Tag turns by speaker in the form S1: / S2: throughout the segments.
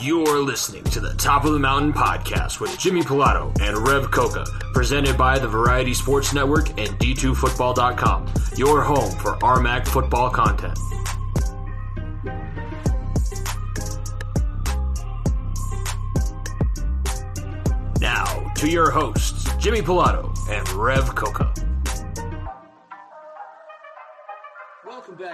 S1: You're listening to the Top of the Mountain podcast with Jimmy Pilato and Rev Coca, presented by the Variety Sports Network and D2Football.com, your home for RMAC football content. Now, to your hosts, Jimmy Pilato and Rev Coca.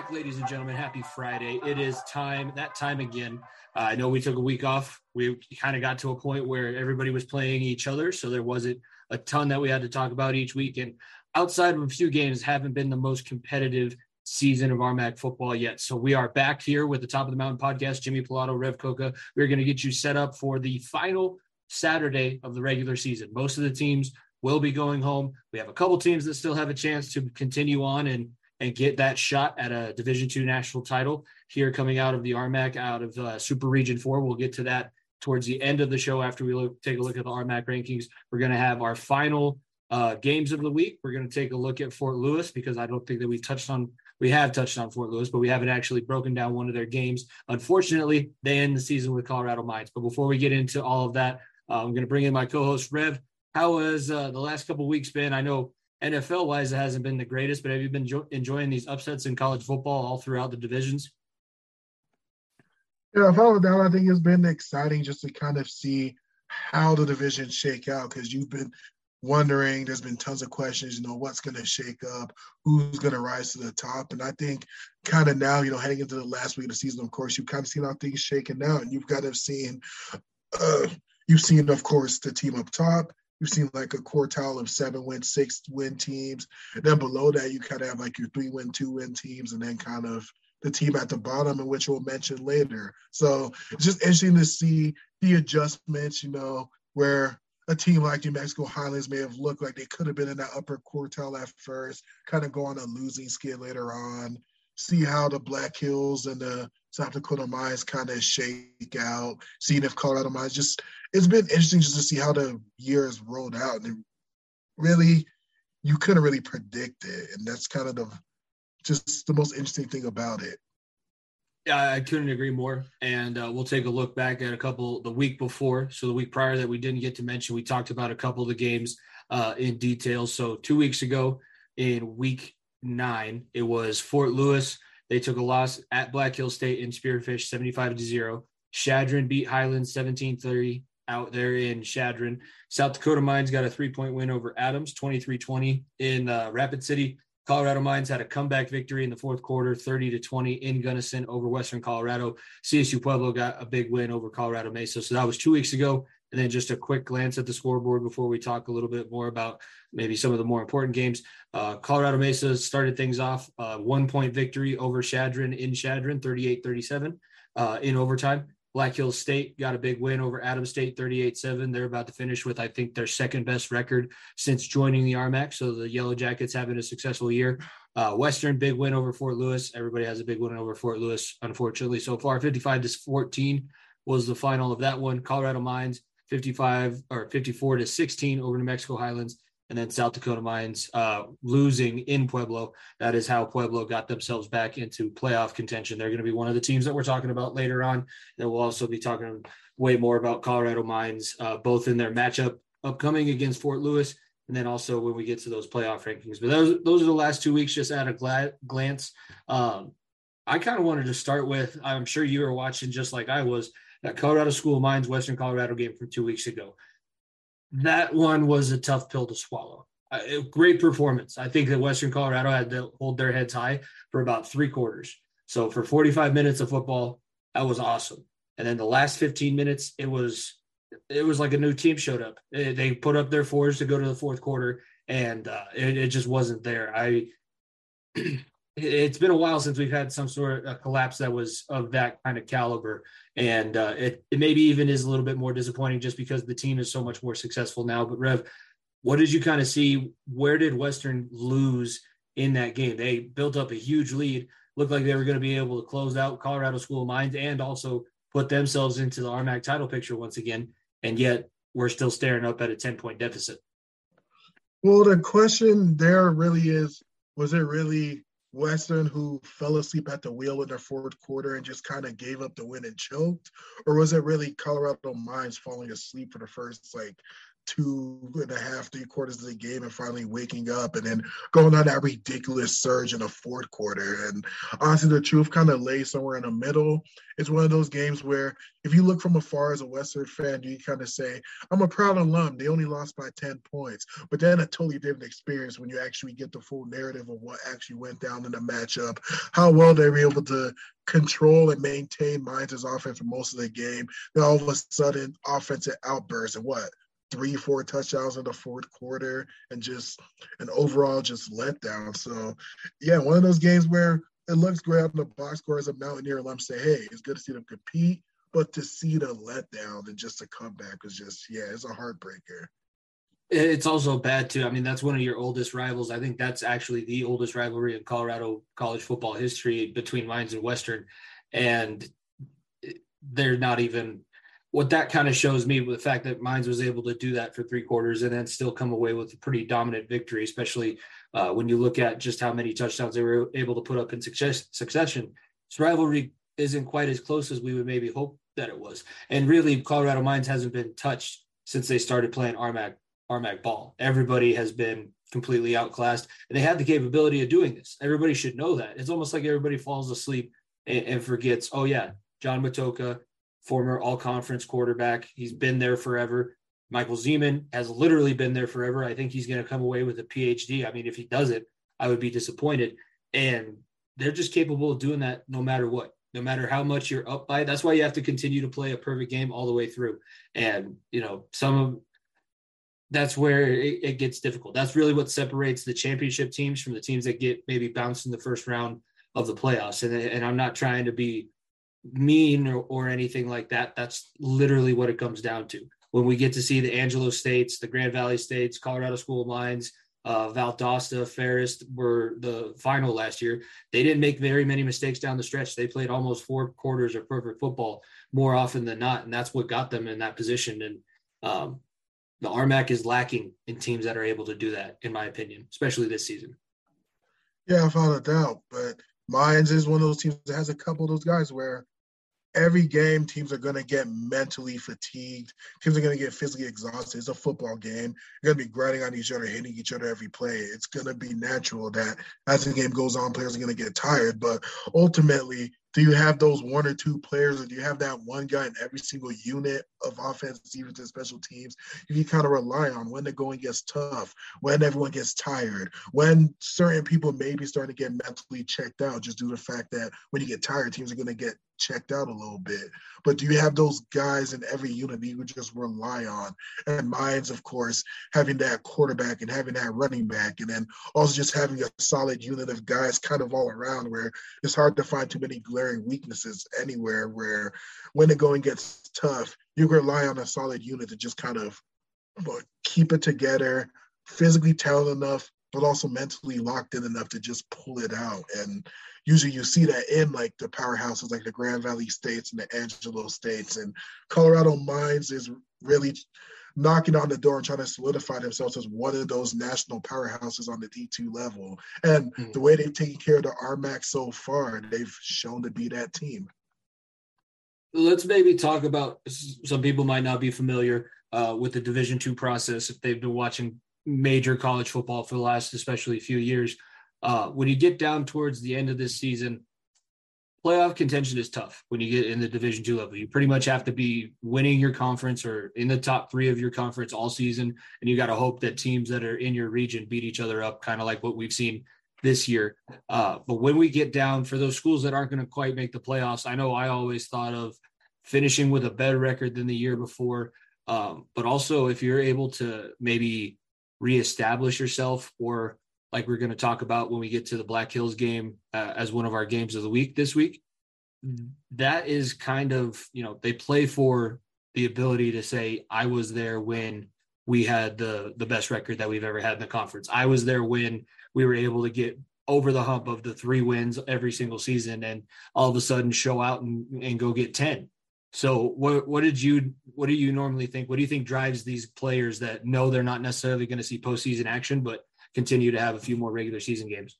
S1: Back, ladies and gentlemen. Happy Friday. It is time, that time again. Uh, I know we took a week off. We kind of got to a point where everybody was playing each other, so there wasn't a ton that we had to talk about each week. And outside of a few games, haven't been the most competitive season of RMAC football yet. So we are back here with the Top of the Mountain podcast. Jimmy Pilato, Rev Coca. We're going to get you set up for the final Saturday of the regular season. Most of the teams will be going home. We have a couple teams that still have a chance to continue on and and get that shot at a Division two national title here coming out of the RMAC, out of uh, Super Region Four. We'll get to that towards the end of the show after we look, take a look at the RMAC rankings. We're going to have our final uh, games of the week. We're going to take a look at Fort Lewis because I don't think that we've touched on. We have touched on Fort Lewis, but we haven't actually broken down one of their games. Unfortunately, they end the season with Colorado Mines. But before we get into all of that, uh, I'm going to bring in my co-host Rev. How has uh, the last couple weeks been? I know NFL wise, it hasn't been the greatest, but have you been jo- enjoying these upsets in college football all throughout the divisions?
S2: Yeah, followed down, I think it's been exciting just to kind of see how the divisions shake out because you've been wondering. There's been tons of questions, you know, what's going to shake up, who's going to rise to the top. And I think kind of now, you know, heading into the last week of the season, of course, you've kind of seen how things shaking out. And you've kind of seen, uh, you've seen, of course, the team up top. You've seen like a quartile of seven win, six win teams. And then below that, you kind of have like your three win, two win teams, and then kind of the team at the bottom, in which we'll mention later. So it's just interesting to see the adjustments, you know, where a team like New Mexico Highlands may have looked like they could have been in that upper quartile at first, kind of go on a losing skid later on. See how the Black Hills and the South Dakota Mines kind of shake out. Seeing if Colorado Mines just it's been interesting just to see how the years rolled out, and really you couldn't really predict it, and that's kind of the just the most interesting thing about it.
S1: Yeah, I couldn't agree more. And uh, we'll take a look back at a couple the week before. So the week prior that we didn't get to mention, we talked about a couple of the games uh, in detail. So two weeks ago in week nine, it was Fort Lewis. They took a loss at Black Hill State in Spearfish, 75 to zero. Chadron beat Highlands 17 30 out there in Chadron. South Dakota Mines got a three point win over Adams, 23 20 in uh, Rapid City. Colorado Mines had a comeback victory in the fourth quarter, 30 to 20 in Gunnison over Western Colorado. CSU Pueblo got a big win over Colorado Mesa. So that was two weeks ago. And then just a quick glance at the scoreboard before we talk a little bit more about maybe some of the more important games. Uh, Colorado Mesa started things off uh, one point victory over Chadron in Chadron, 38 37 uh, in overtime. Black Hills State got a big win over Adams State 38 7. They're about to finish with, I think, their second best record since joining the RMAC. So the Yellow Jackets having a successful year. Uh, Western, big win over Fort Lewis. Everybody has a big win over Fort Lewis, unfortunately, so far. 55 to 14 was the final of that one. Colorado Mines, 55 or 54 to 16 over New Mexico Highlands and then South Dakota Mines uh, losing in Pueblo. That is how Pueblo got themselves back into playoff contention. They're going to be one of the teams that we're talking about later on. And we'll also be talking way more about Colorado Mines, uh, both in their matchup upcoming against Fort Lewis, and then also when we get to those playoff rankings. But those those are the last two weeks, just at a gla- glance. Um, I kind of wanted to start with. I'm sure you were watching just like I was that Colorado School of Mines Western Colorado game from two weeks ago that one was a tough pill to swallow. Great performance. I think that Western Colorado had to hold their heads high for about three quarters. So for 45 minutes of football, that was awesome. And then the last 15 minutes, it was it was like a new team showed up. They put up their fours to go to the fourth quarter, and uh, it, it, just wasn't there. I it's been a while since we've had some sort of collapse that was of that kind of caliber and uh, it, it maybe even is a little bit more disappointing just because the team is so much more successful now. But rev what did you kind of see? Where did western lose in that game? They built up a huge lead looked like they were going to be able to close out colorado school of mines and also put themselves into the rmac title picture once again. And yet we're still staring up at a 10 point deficit.
S2: Well the question there really is was it really Western who fell asleep at the wheel in their fourth quarter and just kind of gave up the win and choked? Or was it really Colorado Mines falling asleep for the first like two and a half, three quarters of the game and finally waking up and then going on that ridiculous surge in the fourth quarter. And honestly, the truth kind of lays somewhere in the middle. It's one of those games where if you look from afar as a Western fan, you kind of say, I'm a proud alum. They only lost by 10 points. But then a totally different experience when you actually get the full narrative of what actually went down in the matchup, how well they were able to control and maintain Mines' offense for most of the game. Then all of a sudden, offensive outbursts and what? Three, four touchdowns in the fourth quarter and just an overall just letdown. So, yeah, one of those games where it looks great on the box score as a Mountaineer alum say, hey, it's good to see them compete, but to see the letdown and just a comeback is just, yeah, it's a heartbreaker.
S1: It's also bad too. I mean, that's one of your oldest rivals. I think that's actually the oldest rivalry in Colorado college football history between Mines and Western. And they're not even what that kind of shows me with the fact that Mines was able to do that for three quarters and then still come away with a pretty dominant victory, especially uh, when you look at just how many touchdowns they were able to put up in success, succession. This rivalry isn't quite as close as we would maybe hope that it was. And really, Colorado Mines hasn't been touched since they started playing RMAC RMAC ball. Everybody has been completely outclassed, and they have the capability of doing this. Everybody should know that. It's almost like everybody falls asleep and, and forgets. Oh yeah, John Matocha former all conference quarterback. He's been there forever. Michael Zeman has literally been there forever. I think he's going to come away with a PhD. I mean, if he does it, I would be disappointed. And they're just capable of doing that no matter what, no matter how much you're up by. That's why you have to continue to play a perfect game all the way through. And, you know, some of that's where it, it gets difficult. That's really what separates the championship teams from the teams that get maybe bounced in the first round of the playoffs. And, and I'm not trying to be mean or, or anything like that. That's literally what it comes down to. When we get to see the Angelo states, the Grand Valley states, Colorado School of Mines, uh, Valdosta, Ferris were the final last year. They didn't make very many mistakes down the stretch. They played almost four quarters of perfect football more often than not, and that's what got them in that position. And um, the RMAC is lacking in teams that are able to do that, in my opinion, especially this season.
S2: Yeah, without a doubt. But Mines is one of those teams that has a couple of those guys where every game teams are going to get mentally fatigued. Teams are going to get physically exhausted. It's a football game. You're going to be grinding on each other hitting each other every play. It's going to be natural that as the game goes on players are going to get tired. But ultimately do you have those one or two players, or do you have that one guy in every single unit of offense, defense, and special teams? You kind of rely on when the going gets tough, when everyone gets tired, when certain people maybe starting to get mentally checked out, just due to the fact that when you get tired, teams are going to get checked out a little bit. But do you have those guys in every unit that you just rely on? And Mines, of course, having that quarterback and having that running back, and then also just having a solid unit of guys kind of all around where it's hard to find too many glaring weaknesses anywhere where when the going gets tough, you rely on a solid unit to just kind of keep it together, physically talented enough, but also mentally locked in enough to just pull it out. And usually you see that in like the powerhouses like the Grand Valley states and the Angelo states and Colorado Mines is really knocking on the door and trying to solidify themselves as one of those national powerhouses on the D2 level. And mm-hmm. the way they've taken care of the RMAC so far, they've shown to be that team.
S1: Let's maybe talk about some people might not be familiar uh, with the Division two process if they've been watching major college football for the last especially few years. Uh, when you get down towards the end of this season, playoff contention is tough when you get in the division two level. You pretty much have to be winning your conference or in the top three of your conference all season and you got to hope that teams that are in your region beat each other up kind of like what we've seen this year. Uh, but when we get down for those schools that aren't going to quite make the playoffs i know i always thought of finishing with a better record than the year before. Um, but also if you're able to maybe reestablish yourself or like we're going to talk about when we get to the Black Hills game uh, as one of our games of the week this week. That is kind of, you know, they play for the ability to say, I was there when we had the the best record that we've ever had in the conference. I was there when we were able to get over the hump of the three wins every single season and all of a sudden show out and, and go get 10. So what what did you what do you normally think? What do you think drives these players that know they're not necessarily going to see postseason action, but continue to have a few more regular season games?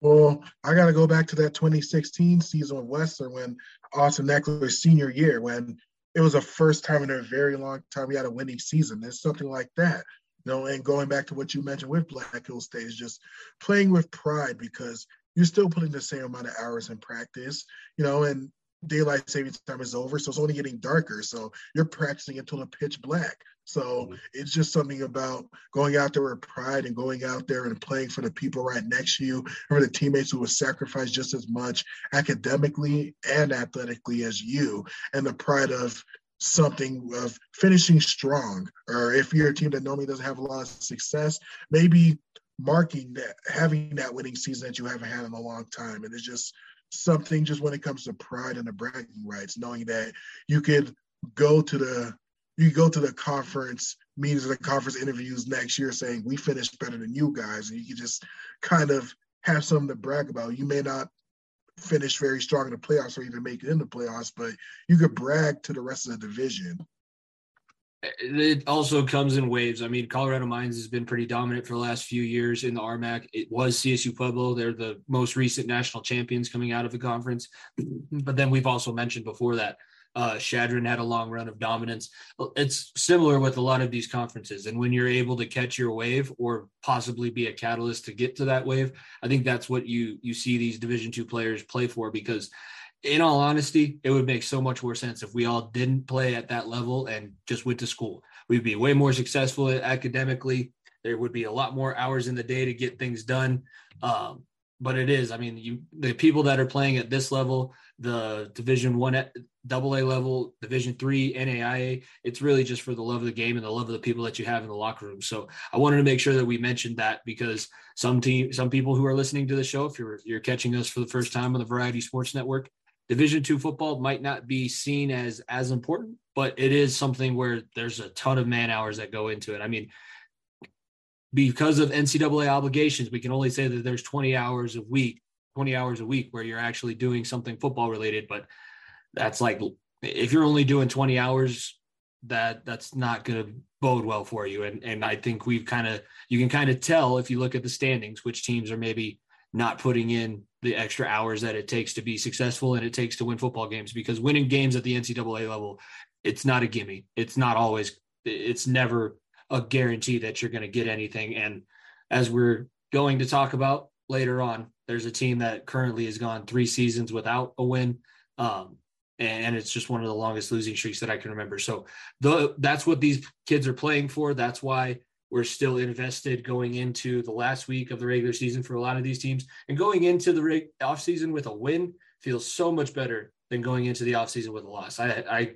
S2: Well, I got to go back to that 2016 season of Western when Austin Ekeler's senior year, when it was the first time in a very long time we had a winning season. There's something like that. You know, and going back to what you mentioned with Black Hill State is just playing with pride because you're still putting the same amount of hours in practice, you know, and daylight savings time is over, so it's only getting darker. So you're practicing until the pitch black. So mm-hmm. it's just something about going out there with pride and going out there and playing for the people right next to you, and for the teammates who will sacrifice just as much academically and athletically as you, and the pride of something of finishing strong. Or if you're a team that normally doesn't have a lot of success, maybe marking that having that winning season that you haven't had in a long time. And it's just something just when it comes to pride and the bragging rights, knowing that you could go to the you go to the conference meetings the conference interviews next year saying we finished better than you guys, and you can just kind of have something to brag about. You may not finish very strong in the playoffs or even make it in the playoffs, but you could brag to the rest of the division.
S1: It also comes in waves. I mean, Colorado Mines has been pretty dominant for the last few years in the RMAC. It was CSU Pueblo. They're the most recent national champions coming out of the conference. But then we've also mentioned before that uh, Chadron had a long run of dominance. It's similar with a lot of these conferences. And when you're able to catch your wave or possibly be a catalyst to get to that wave, I think that's what you you see these Division two players play for. Because, in all honesty, it would make so much more sense if we all didn't play at that level and just went to school. We'd be way more successful academically. There would be a lot more hours in the day to get things done. Um, but it is. I mean, you the people that are playing at this level, the Division One, Double A level, Division Three, NAIA. It's really just for the love of the game and the love of the people that you have in the locker room. So I wanted to make sure that we mentioned that because some team, some people who are listening to the show, if you're you're catching us for the first time on the Variety Sports Network, Division Two football might not be seen as as important, but it is something where there's a ton of man hours that go into it. I mean, because of NCAA obligations, we can only say that there's 20 hours a week, 20 hours a week where you're actually doing something football related. But that's like if you're only doing 20 hours, that that's not going to bode well for you. And and I think we've kind of you can kind of tell if you look at the standings which teams are maybe not putting in the extra hours that it takes to be successful and it takes to win football games because winning games at the NCAA level, it's not a gimme. It's not always. It's never a guarantee that you're going to get anything. And as we're going to talk about later on, there's a team that currently has gone three seasons without a win. Um, and it's just one of the longest losing streaks that I can remember. So the, that's what these kids are playing for. That's why we're still invested going into the last week of the regular season for a lot of these teams. And going into the off offseason with a win feels so much better than going into the offseason with a loss. I, I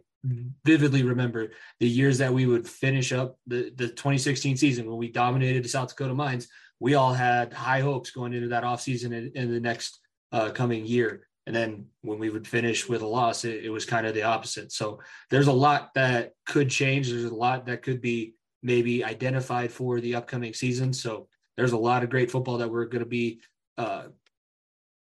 S1: vividly remember the years that we would finish up the, the 2016 season when we dominated the South Dakota Mines. We all had high hopes going into that offseason in, in the next uh, coming year. And then when we would finish with a loss, it, it was kind of the opposite. So there's a lot that could change. There's a lot that could be maybe identified for the upcoming season. So there's a lot of great football that we're going to be uh,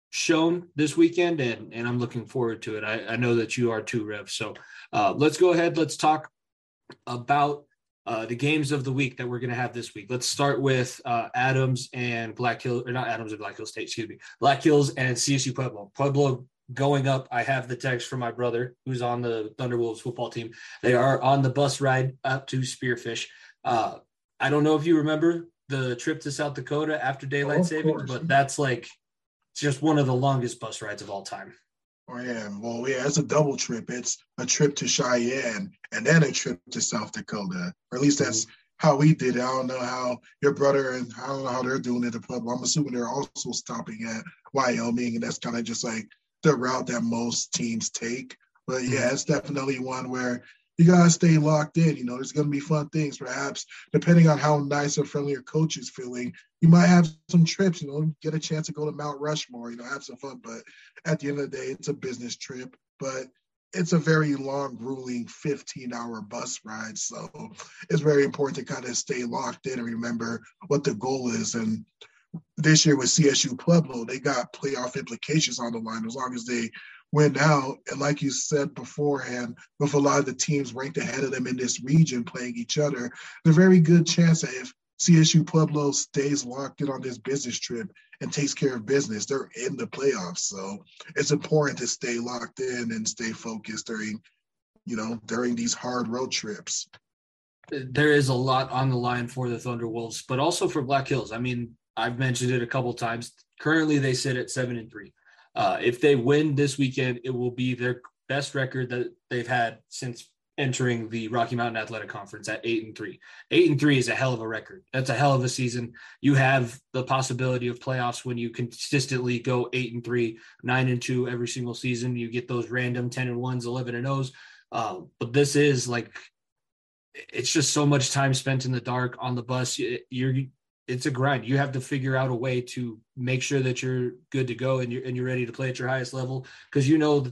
S1: shown this weekend, and and I'm looking forward to it. I, I know that you are too, Rev. So uh, let's go ahead. Let's talk about uh, the games of the week that we're going to have this week. Let's start with uh, Adams and Black Hill, or not Adams and Black Hill State, excuse me, Black Hills and CSU Pueblo. Pueblo going up. I have the text from my brother who's on the Thunderwolves football team. They are on the bus ride up to Spearfish. Uh, I don't know if you remember the trip to South Dakota after daylight oh, savings, course. but that's like just one of the longest bus rides of all time.
S2: Oh yeah, well yeah, it's a double trip. It's a trip to Cheyenne and then a trip to South Dakota, or at least that's mm-hmm. how we did it. I don't know how your brother and I don't know how they're doing it at Pueblo. I'm assuming they're also stopping at Wyoming, and that's kind of just like the route that most teams take. But yeah, mm-hmm. it's definitely one where you gotta stay locked in. You know, there's gonna be fun things. Perhaps depending on how nice or friendly your coach is feeling, you might have some trips. You know, get a chance to go to Mount Rushmore. You know, have some fun. But at the end of the day, it's a business trip. But it's a very long, grueling 15 hour bus ride. So it's very important to kind of stay locked in and remember what the goal is. And this year with CSU Pueblo, they got playoff implications on the line as long as they went out, and like you said beforehand, with a lot of the teams ranked ahead of them in this region playing each other, there's a very good chance that if CSU Pueblo stays locked in on this business trip and takes care of business, they're in the playoffs. So it's important to stay locked in and stay focused during, you know, during these hard road trips.
S1: There is a lot on the line for the Thunderwolves, but also for Black Hills. I mean, I've mentioned it a couple times. Currently, they sit at seven and three. Uh, if they win this weekend, it will be their best record that they've had since entering the Rocky Mountain Athletic Conference at eight and three. Eight and three is a hell of a record. That's a hell of a season. You have the possibility of playoffs when you consistently go eight and three, nine and two every single season. You get those random 10 and ones, 11 and O's. Uh, but this is like, it's just so much time spent in the dark on the bus. You're, it's a grind. You have to figure out a way to make sure that you're good to go and you're, and you're ready to play at your highest level. Cause you know,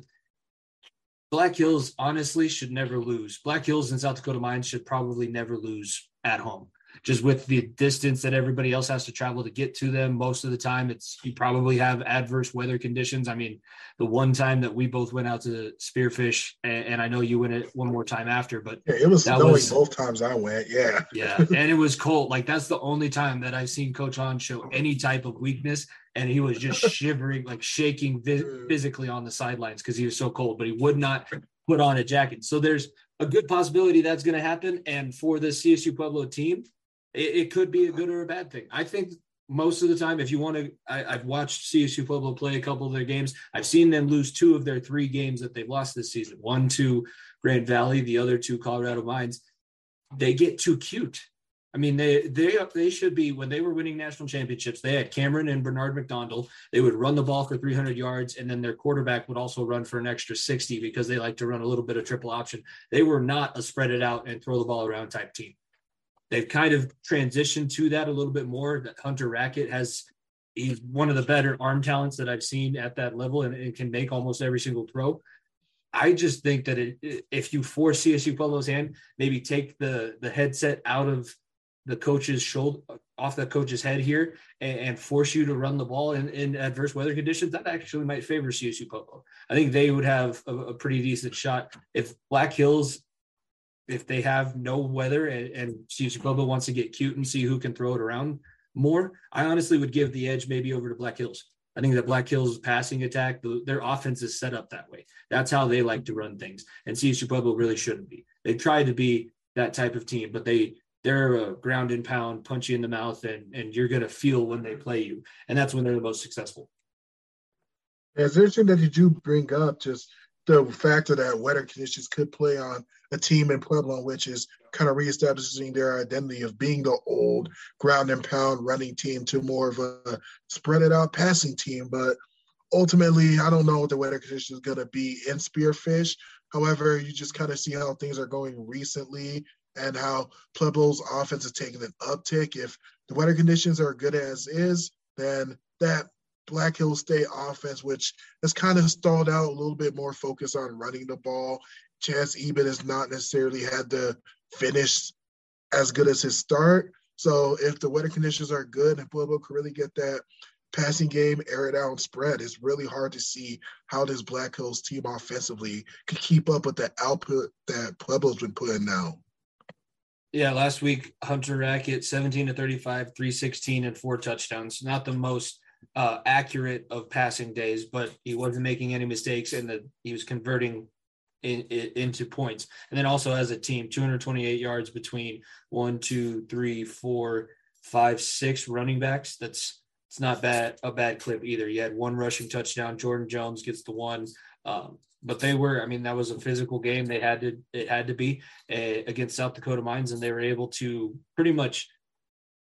S1: Black Hills honestly should never lose. Black Hills and South Dakota Mines should probably never lose at home. Just with the distance that everybody else has to travel to get to them, most of the time it's you probably have adverse weather conditions. I mean, the one time that we both went out to spearfish, and, and I know you went it one more time after, but
S2: yeah, it was snowing was, both times I went. Yeah,
S1: yeah, and it was cold. Like that's the only time that I've seen Coach Hahn show any type of weakness and he was just shivering, like shaking physically on the sidelines because he was so cold, but he would not put on a jacket. So there's a good possibility that's going to happen. And for the CSU Pueblo team, it, it, could be a good or a bad thing. I think most of the time, if you want to, I, have watched CSU Pueblo play a couple of their games. I've seen them lose two of their three games that they've lost this season. One to Grand Valley, the other to Colorado Mines. They get too cute I mean, they they they should be when they were winning national championships. They had Cameron and Bernard McDonald. They would run the ball for 300 yards, and then their quarterback would also run for an extra 60 because they like to run a little bit of triple option. They were not a spread it out and throw the ball around type team. They've kind of transitioned to that a little bit more. That Hunter Rackett has he's one of the better arm talents that I've seen at that level, and, and can make almost every single throw. I just think that it, if you force CSU Pueblo's hand, maybe take the the headset out of the coach's shoulder off the coach's head here and, and, force you to run the ball in, in adverse weather conditions, that actually might favor CSU Pueblo. I think they would have a, a, pretty decent shot if Black Hills, if they have no weather and, CSU Pueblo wants to get cute and see who can throw it around more. I honestly would give the edge maybe over to Black Hills. I think that Black Hills passing attack, their offense is set up that way. That's how they like to run things. And CSU Pueblo really shouldn't be. They tried to be that type of team, but they they're a ground and pound, punch you in the mouth, and and you're gonna feel when they play you, and that's when they're the most successful.
S2: Yeah, it's interesting that you do bring up just the factor that weather conditions could play on a team in Pueblo, which is kind of reestablishing their identity of being the old ground and pound running team to more of a spread it out passing team. But ultimately, I don't know what the weather conditions is going to be in Spearfish. However, you just kind of see how things are going recently and how Pueblo's offense is taking an uptick. If the weather conditions are good as is, then that Black Hill State offense, which has kind of stalled out a little bit more focus on running the ball. Chance Eben has not necessarily had the finish as good as his start. So if the weather conditions are good and Pueblo can really get that passing game, air it out, and spread, it's really hard to see how this Black Hills team offensively could keep up with the output that Pueblo's been putting out.
S1: Yeah, last week Hunter Rackett 17 to 35, 316 and four touchdowns. Not the most uh, accurate of passing days, but he wasn't making any mistakes and the he was converting in, in, into points. And then also as a team, 228 yards between one, two, three, four, five, six running backs. That's it's not bad a bad clip either. You had one rushing touchdown. Jordan Jones gets the one. Um, but they were i mean that was a physical game they had to it had to be uh, against south dakota mines and they were able to pretty much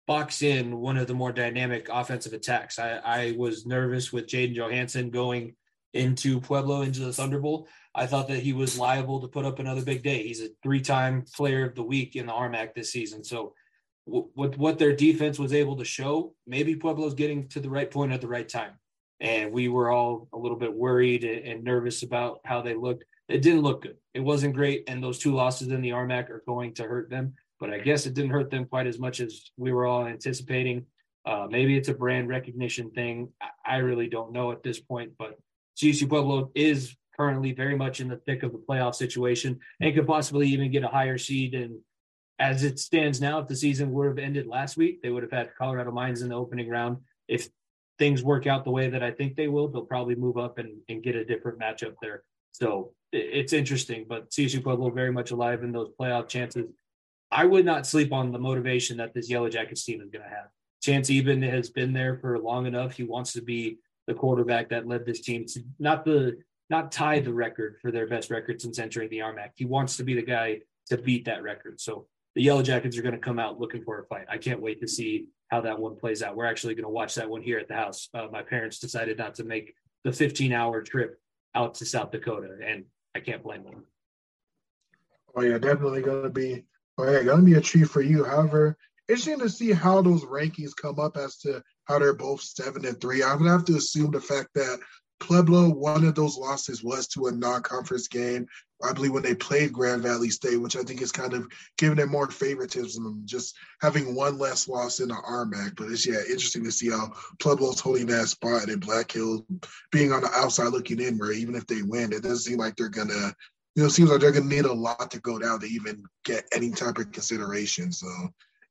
S1: box in one of the more dynamic offensive attacks i, I was nervous with jaden johansson going into pueblo into the ThunderBowl i thought that he was liable to put up another big day he's a three-time player of the week in the rmac this season so with what their defense was able to show maybe pueblo's getting to the right point at the right time and we were all a little bit worried and nervous about how they looked. It didn't look good. It wasn't great, and those two losses in the RMAC are going to hurt them. But I guess it didn't hurt them quite as much as we were all anticipating. Uh, maybe it's a brand recognition thing. I really don't know at this point, but CSU Pueblo is currently very much in the thick of the playoff situation and could possibly even get a higher seed and as it stands now, if the season would have ended last week, they would have had Colorado Mines in the opening round. If things work out the way that I think they will, they'll probably move up and, and get a different matchup there. So it's interesting, but CSU Pueblo very much alive in those playoff chances. I would not sleep on the motivation that this Yellow Jackets team is going to have. Chance Eben has been there for long enough. He wants to be the quarterback that led this team to not the not tie the record for their best record since entering the RMAC. He wants to be the guy to beat that record. So the Yellow Jackets are going to come out looking for a fight. I can't wait to see how that one plays out. We're actually going to watch that one here at the house. Uh, my parents decided not to make the 15 hour trip out to South Dakota, and I can't blame them.
S2: Oh yeah, definitely going to be. Oh going to be a treat for you. However, interesting to see how those rankings come up as to how they're both seven and three. I'm gonna have to assume the fact that Pueblo, one of those losses was to a non-conference game. I believe when they played Grand Valley State, which I think is kind of giving them more favoritism, just having one less loss in the RMAC. But it's yeah, interesting to see how Pueblo's holding that spot and Black Hill being on the outside looking in, where even if they win, it doesn't seem like they're gonna, you know, seems like they're gonna need a lot to go down to even get any type of consideration. So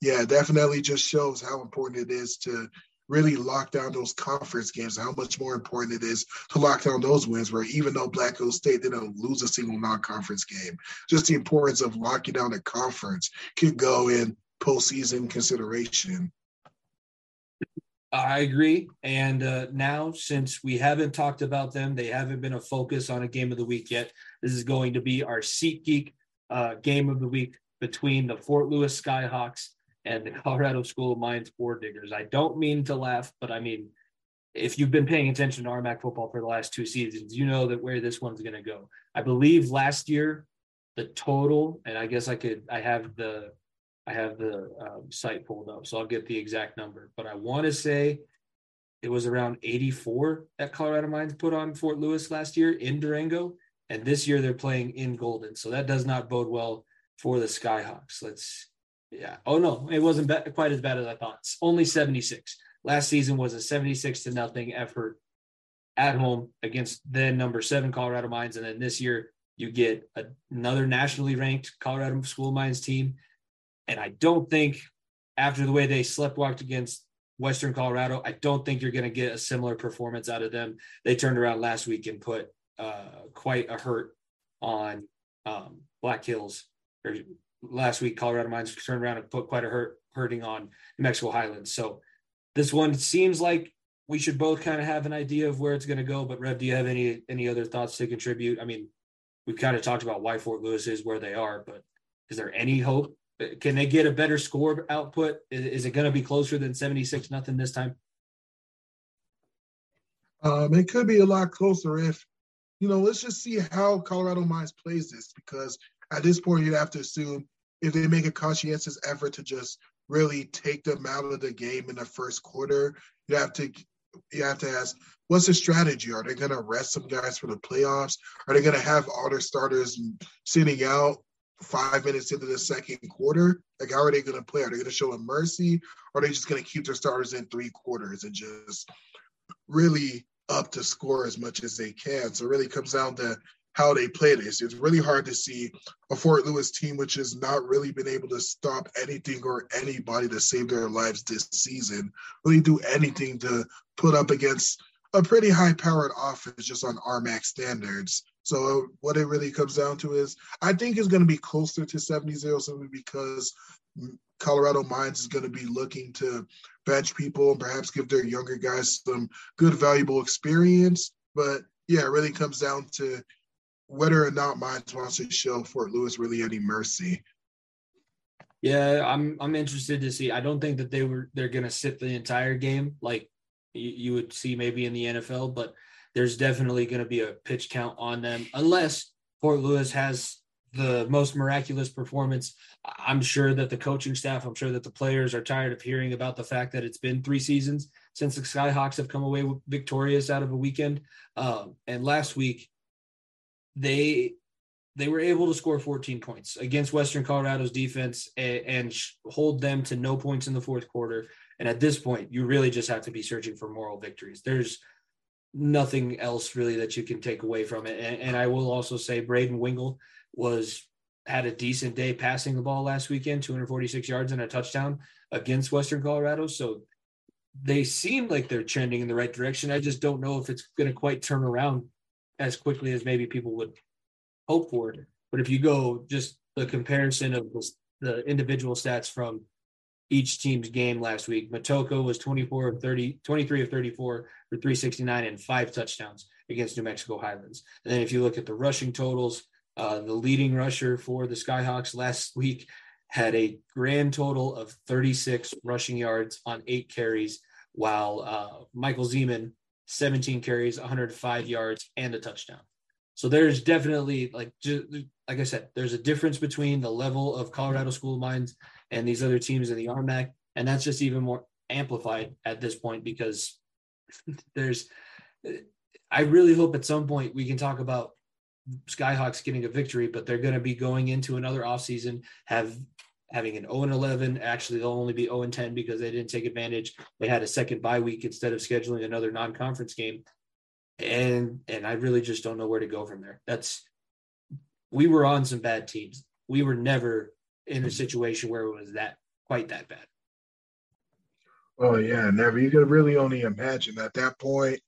S2: yeah, definitely just shows how important it is to really lock down those conference games, how much more important it is to lock down those wins, where even though Black Hills State didn't lose a single non-conference game, just the importance of locking down a conference could go in postseason consideration.
S1: I agree. And uh, now, since we haven't talked about them, they haven't been a focus on a game of the week yet. This is going to be our SeatGeek uh, game of the week between the Fort Lewis Skyhawks and the Colorado School of Mines Ore Diggers. I don't mean to laugh, but I mean, if you've been paying attention to RMAC football for the last two seasons, you know that where this one's going to go. I believe last year, the total, and I guess I could, I have the, I have the um, site pulled up, so I'll get the exact number. But I want to say it was around 84 that Colorado Mines put on Fort Lewis last year in Durango, and this year they're playing in Golden, so that does not bode well for the Skyhawks. Let's yeah. Oh no, it wasn't be- quite as bad as I thought. It's only 76. Last season was a 76 to nothing effort at home against then number seven Colorado Mines, and then this year you get a, another nationally ranked Colorado School Mines team. And I don't think after the way they slept walked against Western Colorado, I don't think you're going to get a similar performance out of them. They turned around last week and put uh, quite a hurt on um, Black Hills or last week, Colorado Mines turned around and put quite a hurt hurting on New Mexico Highlands. So this one seems like we should both kind of have an idea of where it's going to go. But Rev, do you have any any other thoughts to contribute? I mean, we've kind of talked about why Fort Lewis is where they are, but is there any hope? Can they get a better score output? Is, is it going to be closer than seventy six nothing this time?
S2: Um, it could be a lot closer if, you know, let's just see how Colorado Mines plays this because at this point you'd have to assume if they make a conscientious effort to just really take them out of the game in the first quarter, you have to you have to ask, what's the strategy? Are they going to rest some guys for the playoffs? Are they going to have all their starters sitting out five minutes into the second quarter? Like, how are they going to play? Are they going to show them mercy? Or are they just going to keep their starters in three quarters and just really up to score as much as they can? So it really comes down to how they play this. It's really hard to see a Fort Lewis team which has not really been able to stop anything or anybody to save their lives this season, really do anything to put up against a pretty high powered offense just on RMAC standards. So what it really comes down to is I think it's going to be closer to 70-0 simply because Colorado Mines is going to be looking to bench people and perhaps give their younger guys some good valuable experience. But yeah, it really comes down to whether or not Mines wants to show Fort Lewis really any mercy.
S1: Yeah, I'm I'm interested to see. I don't think that they were they're gonna sit the entire game like you, you would see maybe in the NFL, but there's definitely gonna be a pitch count on them unless Fort Lewis has the most miraculous performance. I'm sure that the coaching staff, I'm sure that the players are tired of hearing about the fact that it's been three seasons since the Skyhawks have come away victorious out of a weekend. Um, and last week, they they were able to score 14 points against Western Colorado's defense and, and, hold them to no points in the fourth quarter. And at this point, you really just have to be searching for moral victories. There's nothing else really that you can take away from it. And, and I will also say Braden Wingle was had a decent day passing the ball last weekend, 246 yards and a touchdown against Western Colorado. So they seem like they're trending in the right direction. I just don't know if it's going to quite turn around as quickly as maybe people would hope for. But if you go just the comparison of the individual stats from each team's game last week, Matocha was 24 of 30, 23 of 34 for 369 and five touchdowns against New Mexico Highlands. And then if you look at the rushing totals, uh, the leading rusher for the Skyhawks last week had a grand total of 36 rushing yards on eight carries, while uh, Michael Zeman, 17 carries, 105 yards, and a touchdown. So there's definitely like like I said, there's a difference between the level of Colorado School of Mines and these other teams in the RMAC, and that's just even more amplified at this point because there's. I really hope at some point we can talk about Skyhawks getting a victory, but they're going to be going into another offseason, have having an 0 11. Actually, they'll only be 0 10 because they didn't take advantage. They had a second bye week instead of scheduling another non conference game. And and I really just don't know where to go from there. That's we were on some bad teams. We were never in a situation where it was that quite that bad.
S2: Oh yeah, never. You could really only imagine at that point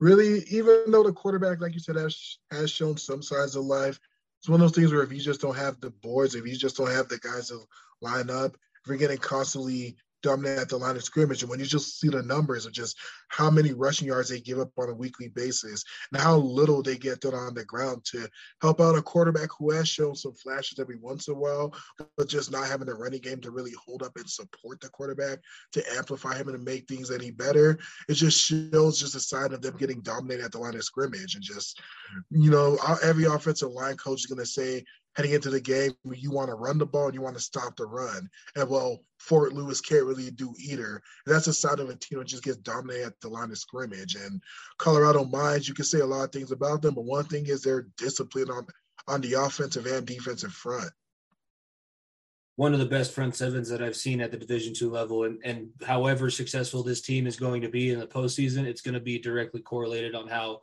S2: really, even though the quarterback, like you said, has has shown some signs of life, it's one of those things where if you just don't have the boards, if you just don't have the guys to line up, if you're getting constantly dominant at the line of scrimmage. And when you just see the numbers of just how many rushing yards they give up on a weekly basis and how little they get done on the ground to help out a quarterback who has shown some flashes every once in a while, but just not having a running game to really hold up and support the quarterback to amplify him and make things any better. It just shows just a sign of them getting dominated at the line of scrimmage and just, you know, every offensive line coach is going to say, heading into the game, you want to run the ball and you want to stop the run. And well, Fort Lewis can't really do either. That's a side of a team that just gets dominated at the line of scrimmage. And Colorado Mines, you can say a lot of things about them, but one thing is their discipline on on the offensive and defensive front.
S1: One of the best front sevens that I've seen at the Division two level, and, and however successful this team is going to be in the postseason, it's going to be directly correlated on how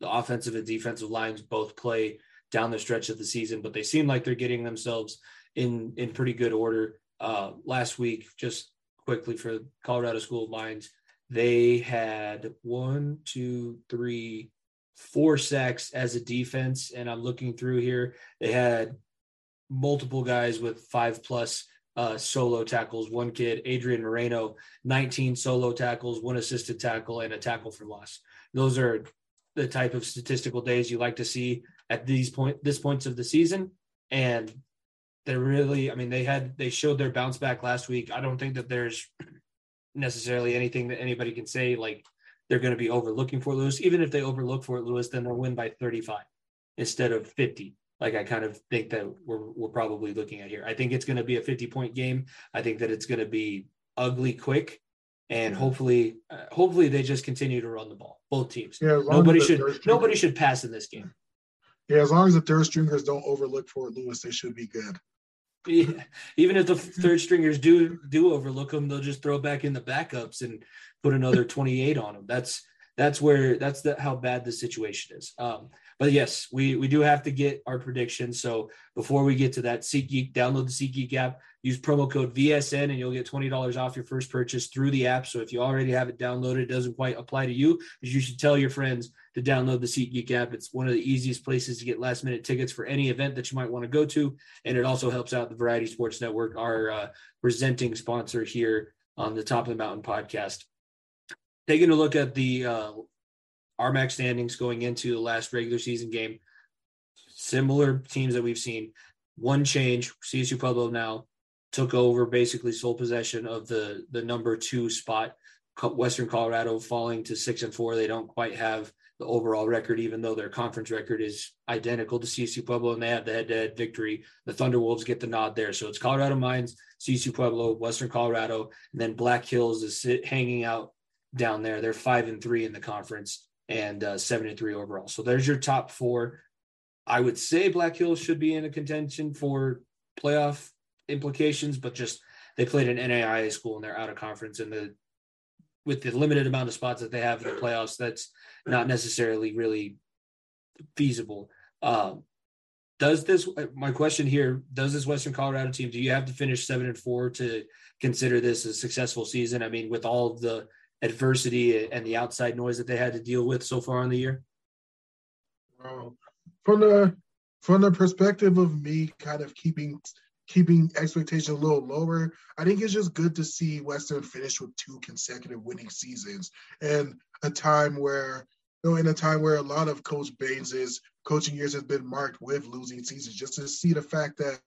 S1: the offensive and defensive lines both play down the stretch of the season, but they seem like they're getting themselves in in pretty good order. Uh, last week, just quickly for Colorado School of Mines, they had one, two, three, four sacks as a defense, and I'm looking through here. They had multiple guys with five plus uh, solo tackles. One kid, Adrian Moreno, 19 solo tackles, one assisted tackle, and a tackle for loss. Those are the type of statistical days you like to see at these point this points of the season. And they're really i mean they had they showed their bounce back last week. I don't think that there's necessarily anything that anybody can say like they're going to be overlooking fort lewis. Even if they overlook fort lewis then they'll win by 35 instead of 50 like i kind of think that we're, we're probably looking at here. I think it's going to be a 50 point game. I think that it's going to be ugly quick. And hopefully uh, hopefully they just continue to run the ball both teams. Yeah, nobody should nobody should pass in this game
S2: yeah, as long as the third stringers don't overlook Fort Lewis, they should be good.
S1: Yeah, even if the third stringers do do overlook them, they'll just throw back in the backups and put another 28 on them. That's that's where that's the, how bad the situation is. Um, but yes, we we do have to get our predictions. So before we get to that, SeatGeek, download the SeatGeek app, use promo code VSN, and you'll get twenty dollars off your first purchase through the app. So if you already have it downloaded, it doesn't quite apply to you, because you should tell your friends to download the SeatGeek app. It's one of the easiest places to get last minute tickets for any event that you might want to go to, and it also helps out the Variety Sports Network, our uh, presenting sponsor here on the Top of the Mountain podcast. Taking a look at the uh, RMAC standings going into the last regular season game. Similar teams that we've seen. One change, CSU Pueblo now took over basically sole possession of the the number two spot. Western Colorado falling to six and four. They don't quite have the overall record, even though their conference record is identical to CSU Pueblo and they have the head-to-head victory. The Thunderwolves get the nod there. So it's Colorado Mines, CSU Pueblo, Western Colorado, and then Black Hills is sit, hanging out down there. They're five and three in the conference and uh, seven and three overall. So there's your top four. I would say Black Hills should be in a contention for playoff implications, but just they played an NAIA school and they're out of conference, and the with the limited amount of spots that they have in the playoffs, that's not necessarily really feasible. Um, does this my question here does this western colorado team do you have to finish seven and four to consider this a successful season i mean with all of the adversity and the outside noise that they had to deal with so far in the year
S2: from the from the perspective of me kind of keeping keeping expectations a little lower i think it's just good to see western finish with two consecutive winning seasons and a time where you know, in a time where a lot of Coach Bains's coaching years has been marked with losing seasons, just to see the fact that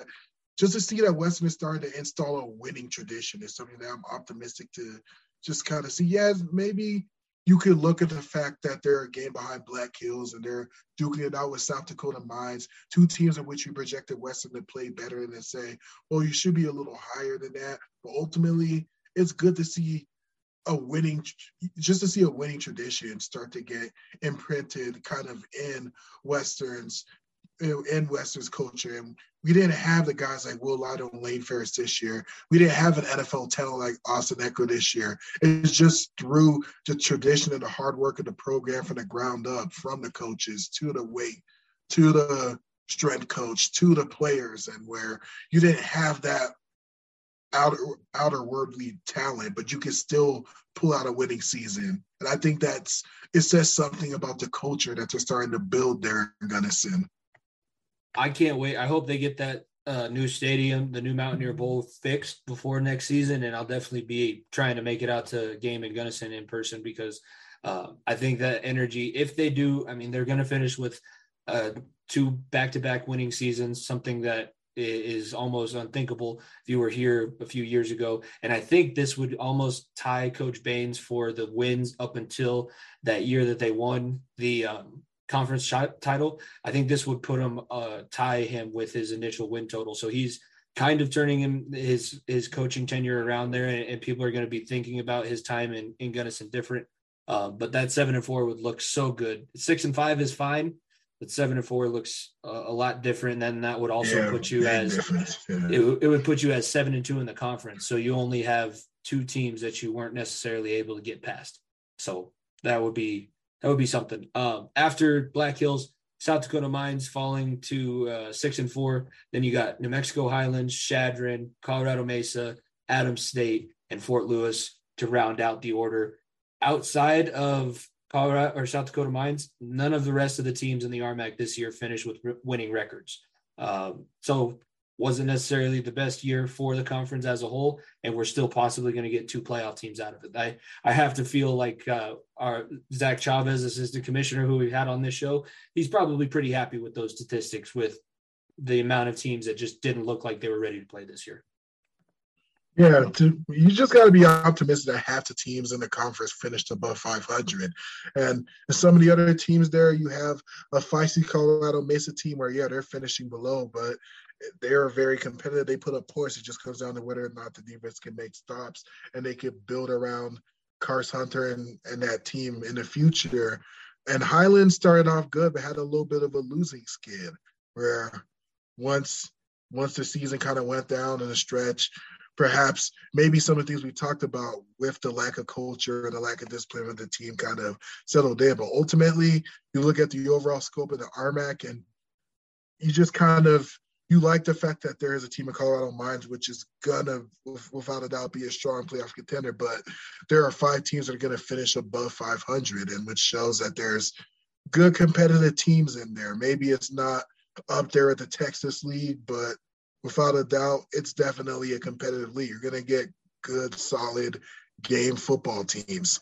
S2: just to see that Western is starting to install a winning tradition is something that I'm optimistic to just kind of see. Yes, maybe you could look at the fact that they're a game behind Black Hills and they're duking it out with South Dakota Mines, two teams in which you projected Western to play better and then say, well, you should be a little higher than that. But ultimately, it's good to see a winning just to see a winning tradition start to get imprinted kind of in westerns in westerns culture and we didn't have the guys like will Lotto and lane ferris this year we didn't have an nfl talent like austin ekeler this year it's just through the tradition and the hard work of the program from the ground up from the coaches to the weight to the strength coach to the players and where you didn't have that outer outer worldly talent, but you can still pull out a winning season. And I think that's it says something about the culture that they're starting to build there in Gunnison.
S1: I can't wait. I hope they get that uh, new stadium, the new Mountaineer Bowl fixed before next season, and I'll definitely be trying to make it out to game in Gunnison in person because uh, I think that energy, if they do, I mean, they're going to finish with uh, two back-to-back winning seasons, something that is almost unthinkable if you were here a few years ago. And I think this would almost tie Coach Bains for the wins up until that year that they won the um, conference title. I think this would put him uh, tie him with his initial win total. So he's kind of turning him his his coaching tenure around there, and, and people are going to be thinking about his time in in Gunnison different. Uh, but that seven and four would look so good. Six and five is fine but seven and four looks a, a lot different. Then that would also yeah, put you as yeah. it, it would put you as seven and two in the conference. So you only have two teams that you weren't necessarily able to get past. So that would be that would be something. Um, after Black Hills, South Dakota Mines falling to uh, six and four. Then you got New Mexico Highlands, Chadron, Colorado Mesa, Adams State, and Fort Lewis to round out the order. Outside of Colorado or South Dakota Mines, none of the rest of the teams in the RMAC this year finished with winning records. Um, so wasn't necessarily the best year for the conference as a whole, and we're still possibly going to get two playoff teams out of it. I I have to feel like uh, our Zach Chavez, assistant commissioner, who we've had on this show, he's probably pretty happy with those statistics with the amount of teams that just didn't look like they were ready to play this year.
S2: Yeah, to, you just got to be optimistic that half the teams in the conference finished above 500. And some of the other teams there, you have a feisty Colorado Mesa team where, yeah, they're finishing below, but they're very competitive. They put up points. It just comes down to whether or not the defense can make stops and they can build around Karst Hunter and, and that team in the future. And Highland started off good, but had a little bit of a losing skid where once once the season kind of went down in a stretch, perhaps maybe some of the things we talked about with the lack of culture and the lack of discipline of the team kind of settled in. But ultimately, you look at the overall scope of the RMAC and you just kind of you like the fact that there is a team of Colorado Mines, which is gonna, without a doubt, be a strong playoff contender. But there are five teams that are gonna finish above 500, and which shows that there's good competitive teams in there. Maybe it's not up there at the Texas League, but without a doubt, it's definitely a competitive league. You're to get good, solid game football teams.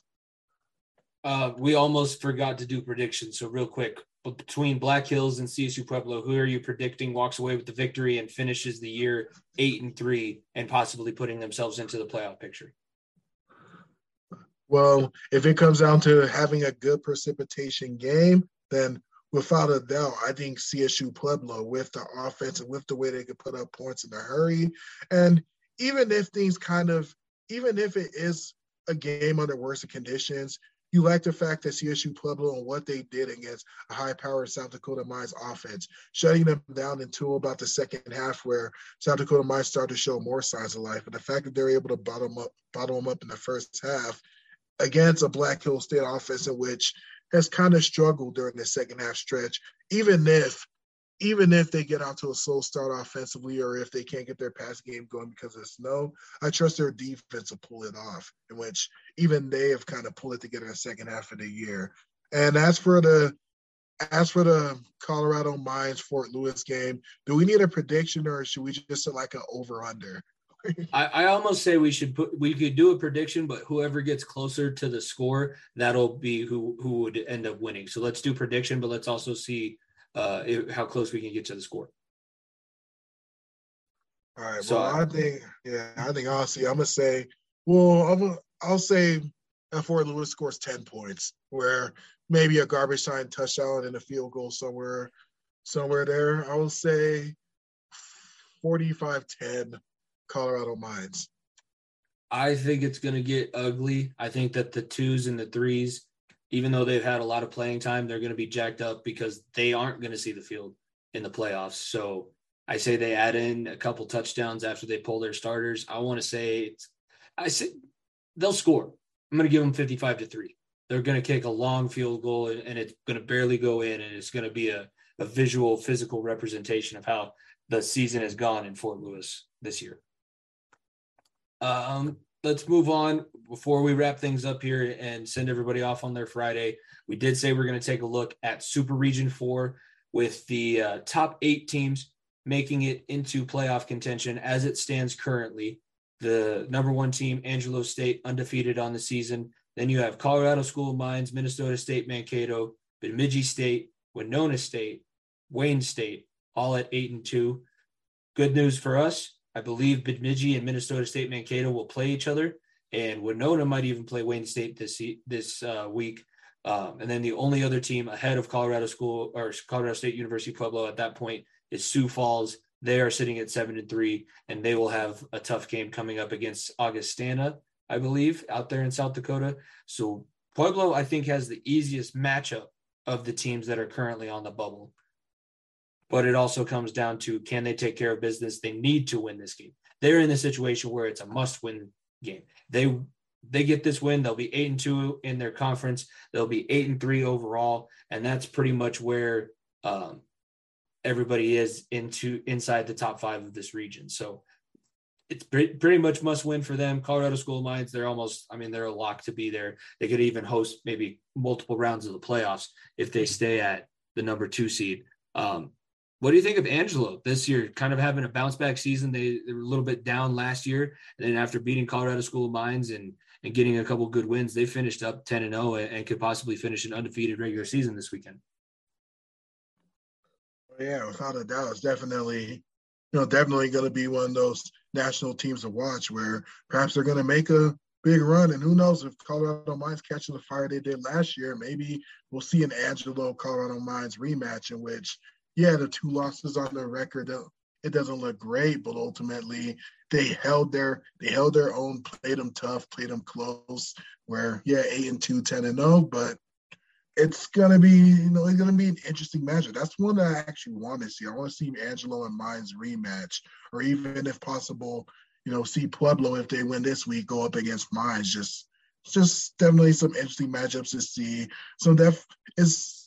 S1: Uh, we almost forgot to do predictions. So, real quick, between Black Hills and CSU Pueblo, who are you predicting walks away with the victory and finishes the year eight and three and possibly putting themselves into the playoff picture?
S2: Well, if it comes down to having a good precipitation game, then without a doubt, I think CSU Pueblo with the offense and with the way they could put up points in a hurry. And even if things kind of, even if it is a game under worse conditions, you like the fact that CSU Pueblo and what they did against a high-powered South Dakota Mines offense, shutting them down until about the second half, where South Dakota Mines started to show more signs of life. And the fact that they're able to bottom up, bottom them up in the first half against a Black Hill State offense in which has kind of struggled during the second half stretch, even if even if they get out to a slow start offensively or if they can't get their pass game going because of snow, I trust their defense to pull it off, in which even they have kind of pulled it together in the second half of the year. And as for the as for the Colorado Mines Fort Lewis game, do we need a prediction or should we just like an over under?
S1: I, I almost say we should put we could do a prediction, but whoever gets closer to the score, that'll be who who would end up winning. So let's do prediction, but let's also see uh, how close we can get to the score.
S2: All right. So well, I think, yeah, I think honestly, I'm gonna say, well, I'm I'll say Fort Lewis scores ten points, where maybe a garbage time touchdown and a field goal somewhere, somewhere there. I will say 45-10 Colorado Mines.
S1: I think it's going to get ugly. I think that the twos and the threes even though they've had a lot of playing time, they're going to be jacked up because they aren't going to see the field in the playoffs. So I say they add in a couple touchdowns after they pull their starters. I want to say I say they'll score. I'm going to give them 55 to three. They're going to kick a long field goal and it's going to barely go in, and it's going to be a, a visual, physical representation of how the season has gone in Fort Lewis this year. Um, let's move on before we wrap things up here and send everybody off on their Friday. We did say we're going to take a look at Super Region 4 with the uh, top eight teams making it into playoff contention as it stands currently. The number one team, Angelo State, undefeated on the season. Then you have Colorado School of Mines, Minnesota State, Mankato, Bemidji State, Winona State, Wayne State, all at eight and two. Good news for us I believe Bemidji and Minnesota State Mankato will play each other, and Winona might even play Wayne State this this uh, week. Um, and then the only other team ahead of Colorado School or Colorado State University Pueblo at that point is Sioux Falls. They are sitting at seven and three, and they will have a tough game coming up against Augustana, I believe, out there in South Dakota. So Pueblo, I think, has the easiest matchup of the teams that are currently on the bubble but it also comes down to can they take care of business? They need to win this game. They're in the situation where it's a must-win game. They they get this win, they'll be eight and two in their conference. They'll be eight and three overall, and that's pretty much where um, everybody is into inside the top five of this region. So it's pretty much must win for them. Colorado School of Mines, they're almost, I mean, they're a lock to be there. They could even host maybe multiple rounds of the playoffs if they stay at the number two seed. Um, what do you think of Angelo this year? Kind of having a bounce back season. They, they, were a little bit down last year, and then after beating Colorado School of Mines and and getting a couple good wins, they finished up ten and zero oh and could possibly finish an undefeated regular season this weekend.
S2: Yeah, without a doubt, it's definitely you know definitely going to be one of those national teams to watch where perhaps they're going to make a big run. And who knows if Colorado Mines catches the fire they did last year, maybe we'll see an Angelo Colorado Mines rematch in which yeah, the two losses on the record, it doesn't look great, but ultimately they held their they held their own, played them tough, played them close. Where yeah, eight and two, 10 and no, oh, but it's gonna be you know it's gonna be an interesting matchup. That's one that I actually want to see. I want to see Angelo and Mines rematch, or even if possible, you know, see Pueblo if they win this week go up against Mines. Just just definitely some interesting matchups to see. So that is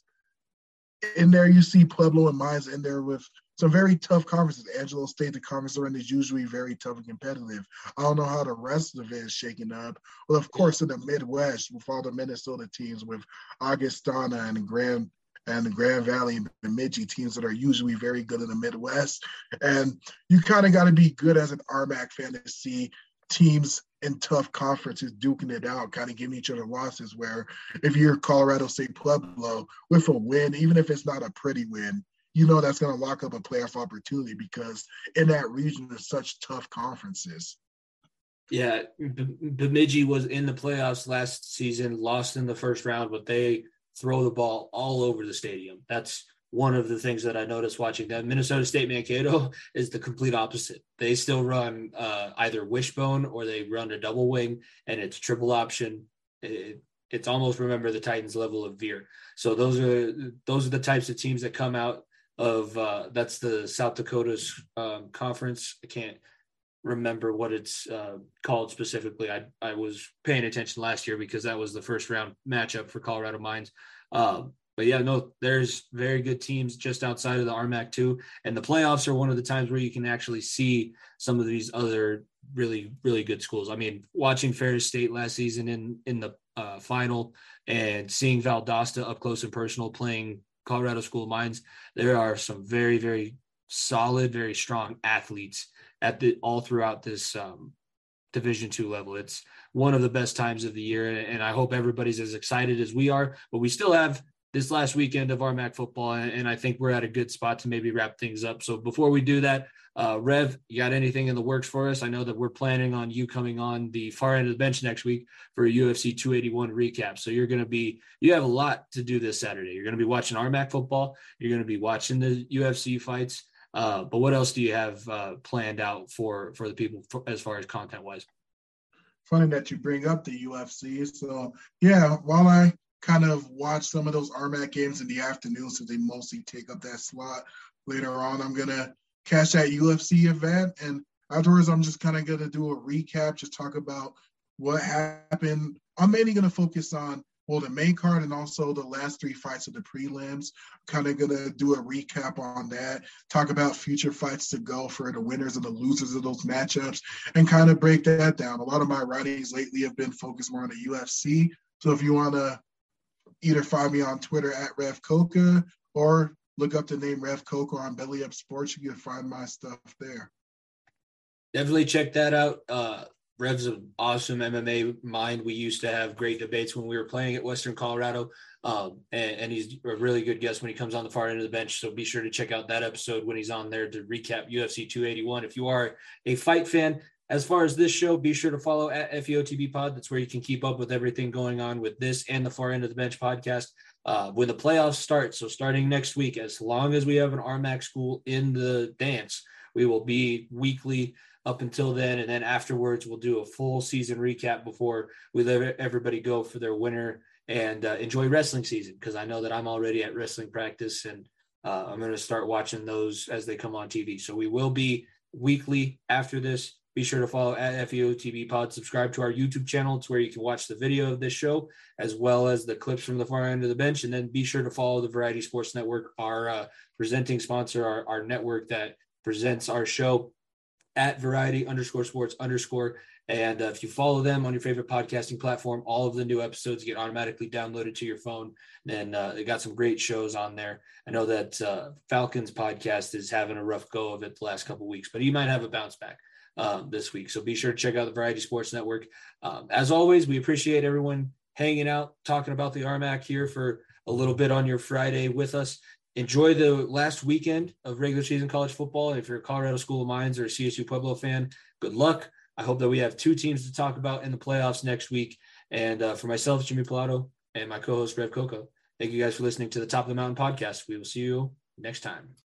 S2: in there you see Pueblo and Mines in there with some very tough conferences. Angelo State, the conference they're is usually very tough and competitive. I don't know how the rest of it is shaking up. Well, of course, in the Midwest, with all the Minnesota teams, with Augustana and Grand and the Grand Valley and Bemidji teams that are usually very good in the Midwest. And you kind of got to be good as an RMAC fan to see teams in tough conferences duking it out, kind of giving each other losses. Where if you're Colorado State Pueblo with a win, even if it's not a pretty win, you know that's going to lock up a playoff opportunity because in that region there's such tough conferences.
S1: Yeah, Bemidji was in the playoffs last season, lost in the first round, but they throw the ball all over the stadium. That's one of the things that I noticed watching them. Minnesota State Mankato is the complete opposite. They still run uh, either wishbone or they run a double wing, and it's triple option. It, it's almost remember the Titans level of veer. So those are those are the types of teams that come out of uh, that's the South Dakota's um, conference. I can't remember what it's uh, called specifically. I I was paying attention last year because that was the first round matchup for Colorado Mines. Um, but yeah, no, there's very good teams just outside of the RMAC too, and the playoffs are one of the times where you can actually see some of these other really really good schools. I mean, watching Ferris State last season in in the uh, final and seeing Valdosta up close and personal playing Colorado School of Mines, there are some very very solid, very strong athletes at the all throughout this um, Division two level. It's one of the best times of the year, and I hope everybody's as excited as we are. But we still have this last weekend of RMAC football, and I think we're at a good spot to maybe wrap things up. So before we do that, uh, Rev, you got anything in the works for us? I know that we're planning on you coming on the far end of the bench next week for a UFC 281 recap. So you're going to be, you have a lot to do this Saturday. You're going to be watching RMAC football. You're going to be watching the UFC fights. Uh, but what else do you have uh, planned out for for the people for, as far as content wise?
S2: Funny that you bring up the UFC. So yeah, while I kind of watch some of those RMAC games in the afternoon, so they mostly take up that slot. Later on, I'm gonna catch that UFC event, and afterwards, I'm just kind of gonna do a recap, just talk about what happened. I'm mainly gonna focus on well the main card and also the last three fights of the prelims. Kind of gonna do a recap on that, talk about future fights to go for the winners and the losers of those matchups, and kind of break that down. A lot of my writings lately have been focused more on the UFC. So if you want to either find me on Twitter at Rev Coca or look up the name Rev Coca on Belly Up Sports. You can find my stuff there.
S1: Definitely check that out. Uh, Rev's an awesome MMA mind. We used to have great debates when we were playing at Western Colorado. Um, and, and, he's a really good guest when he comes on the far end of the bench. So be sure to check out that episode when he's on there to recap UFC 281. If you are a fight fan, as far as this show, be sure to follow at FEOTB Pod. That's where you can keep up with everything going on with this and the Far End of the Bench podcast. Uh, when the playoffs start, so starting next week, as long as we have an RMAC school in the dance, we will be weekly up until then. And then afterwards, we'll do a full season recap before we let everybody go for their winter and uh, enjoy wrestling season. Because I know that I'm already at wrestling practice and uh, I'm going to start watching those as they come on TV. So we will be weekly after this be sure to follow at FEOTB Pod. Subscribe to our YouTube channel. It's where you can watch the video of this show as well as the clips from the far end of the bench. And then be sure to follow the Variety Sports Network, our uh, presenting sponsor, our, our network that presents our show at Variety underscore Sports underscore. And uh, if you follow them on your favorite podcasting platform, all of the new episodes get automatically downloaded to your phone. And uh, they got some great shows on there. I know that uh, Falcons podcast is having a rough go of it the last couple weeks, but he might have a bounce back um, this week. So be sure to check out the Variety Sports Network. Um, as always, we appreciate everyone hanging out, talking about the RMAC here for a little bit on your Friday with us. Enjoy the last weekend of regular season college football. If you're a Colorado School of Mines or a CSU Pueblo fan, good luck. I hope that we have two teams to talk about in the playoffs next week. And uh, for myself, Jimmy Pilato, and my co host, Rev Coco, thank you guys for listening to the Top of the Mountain podcast. We will see you next time.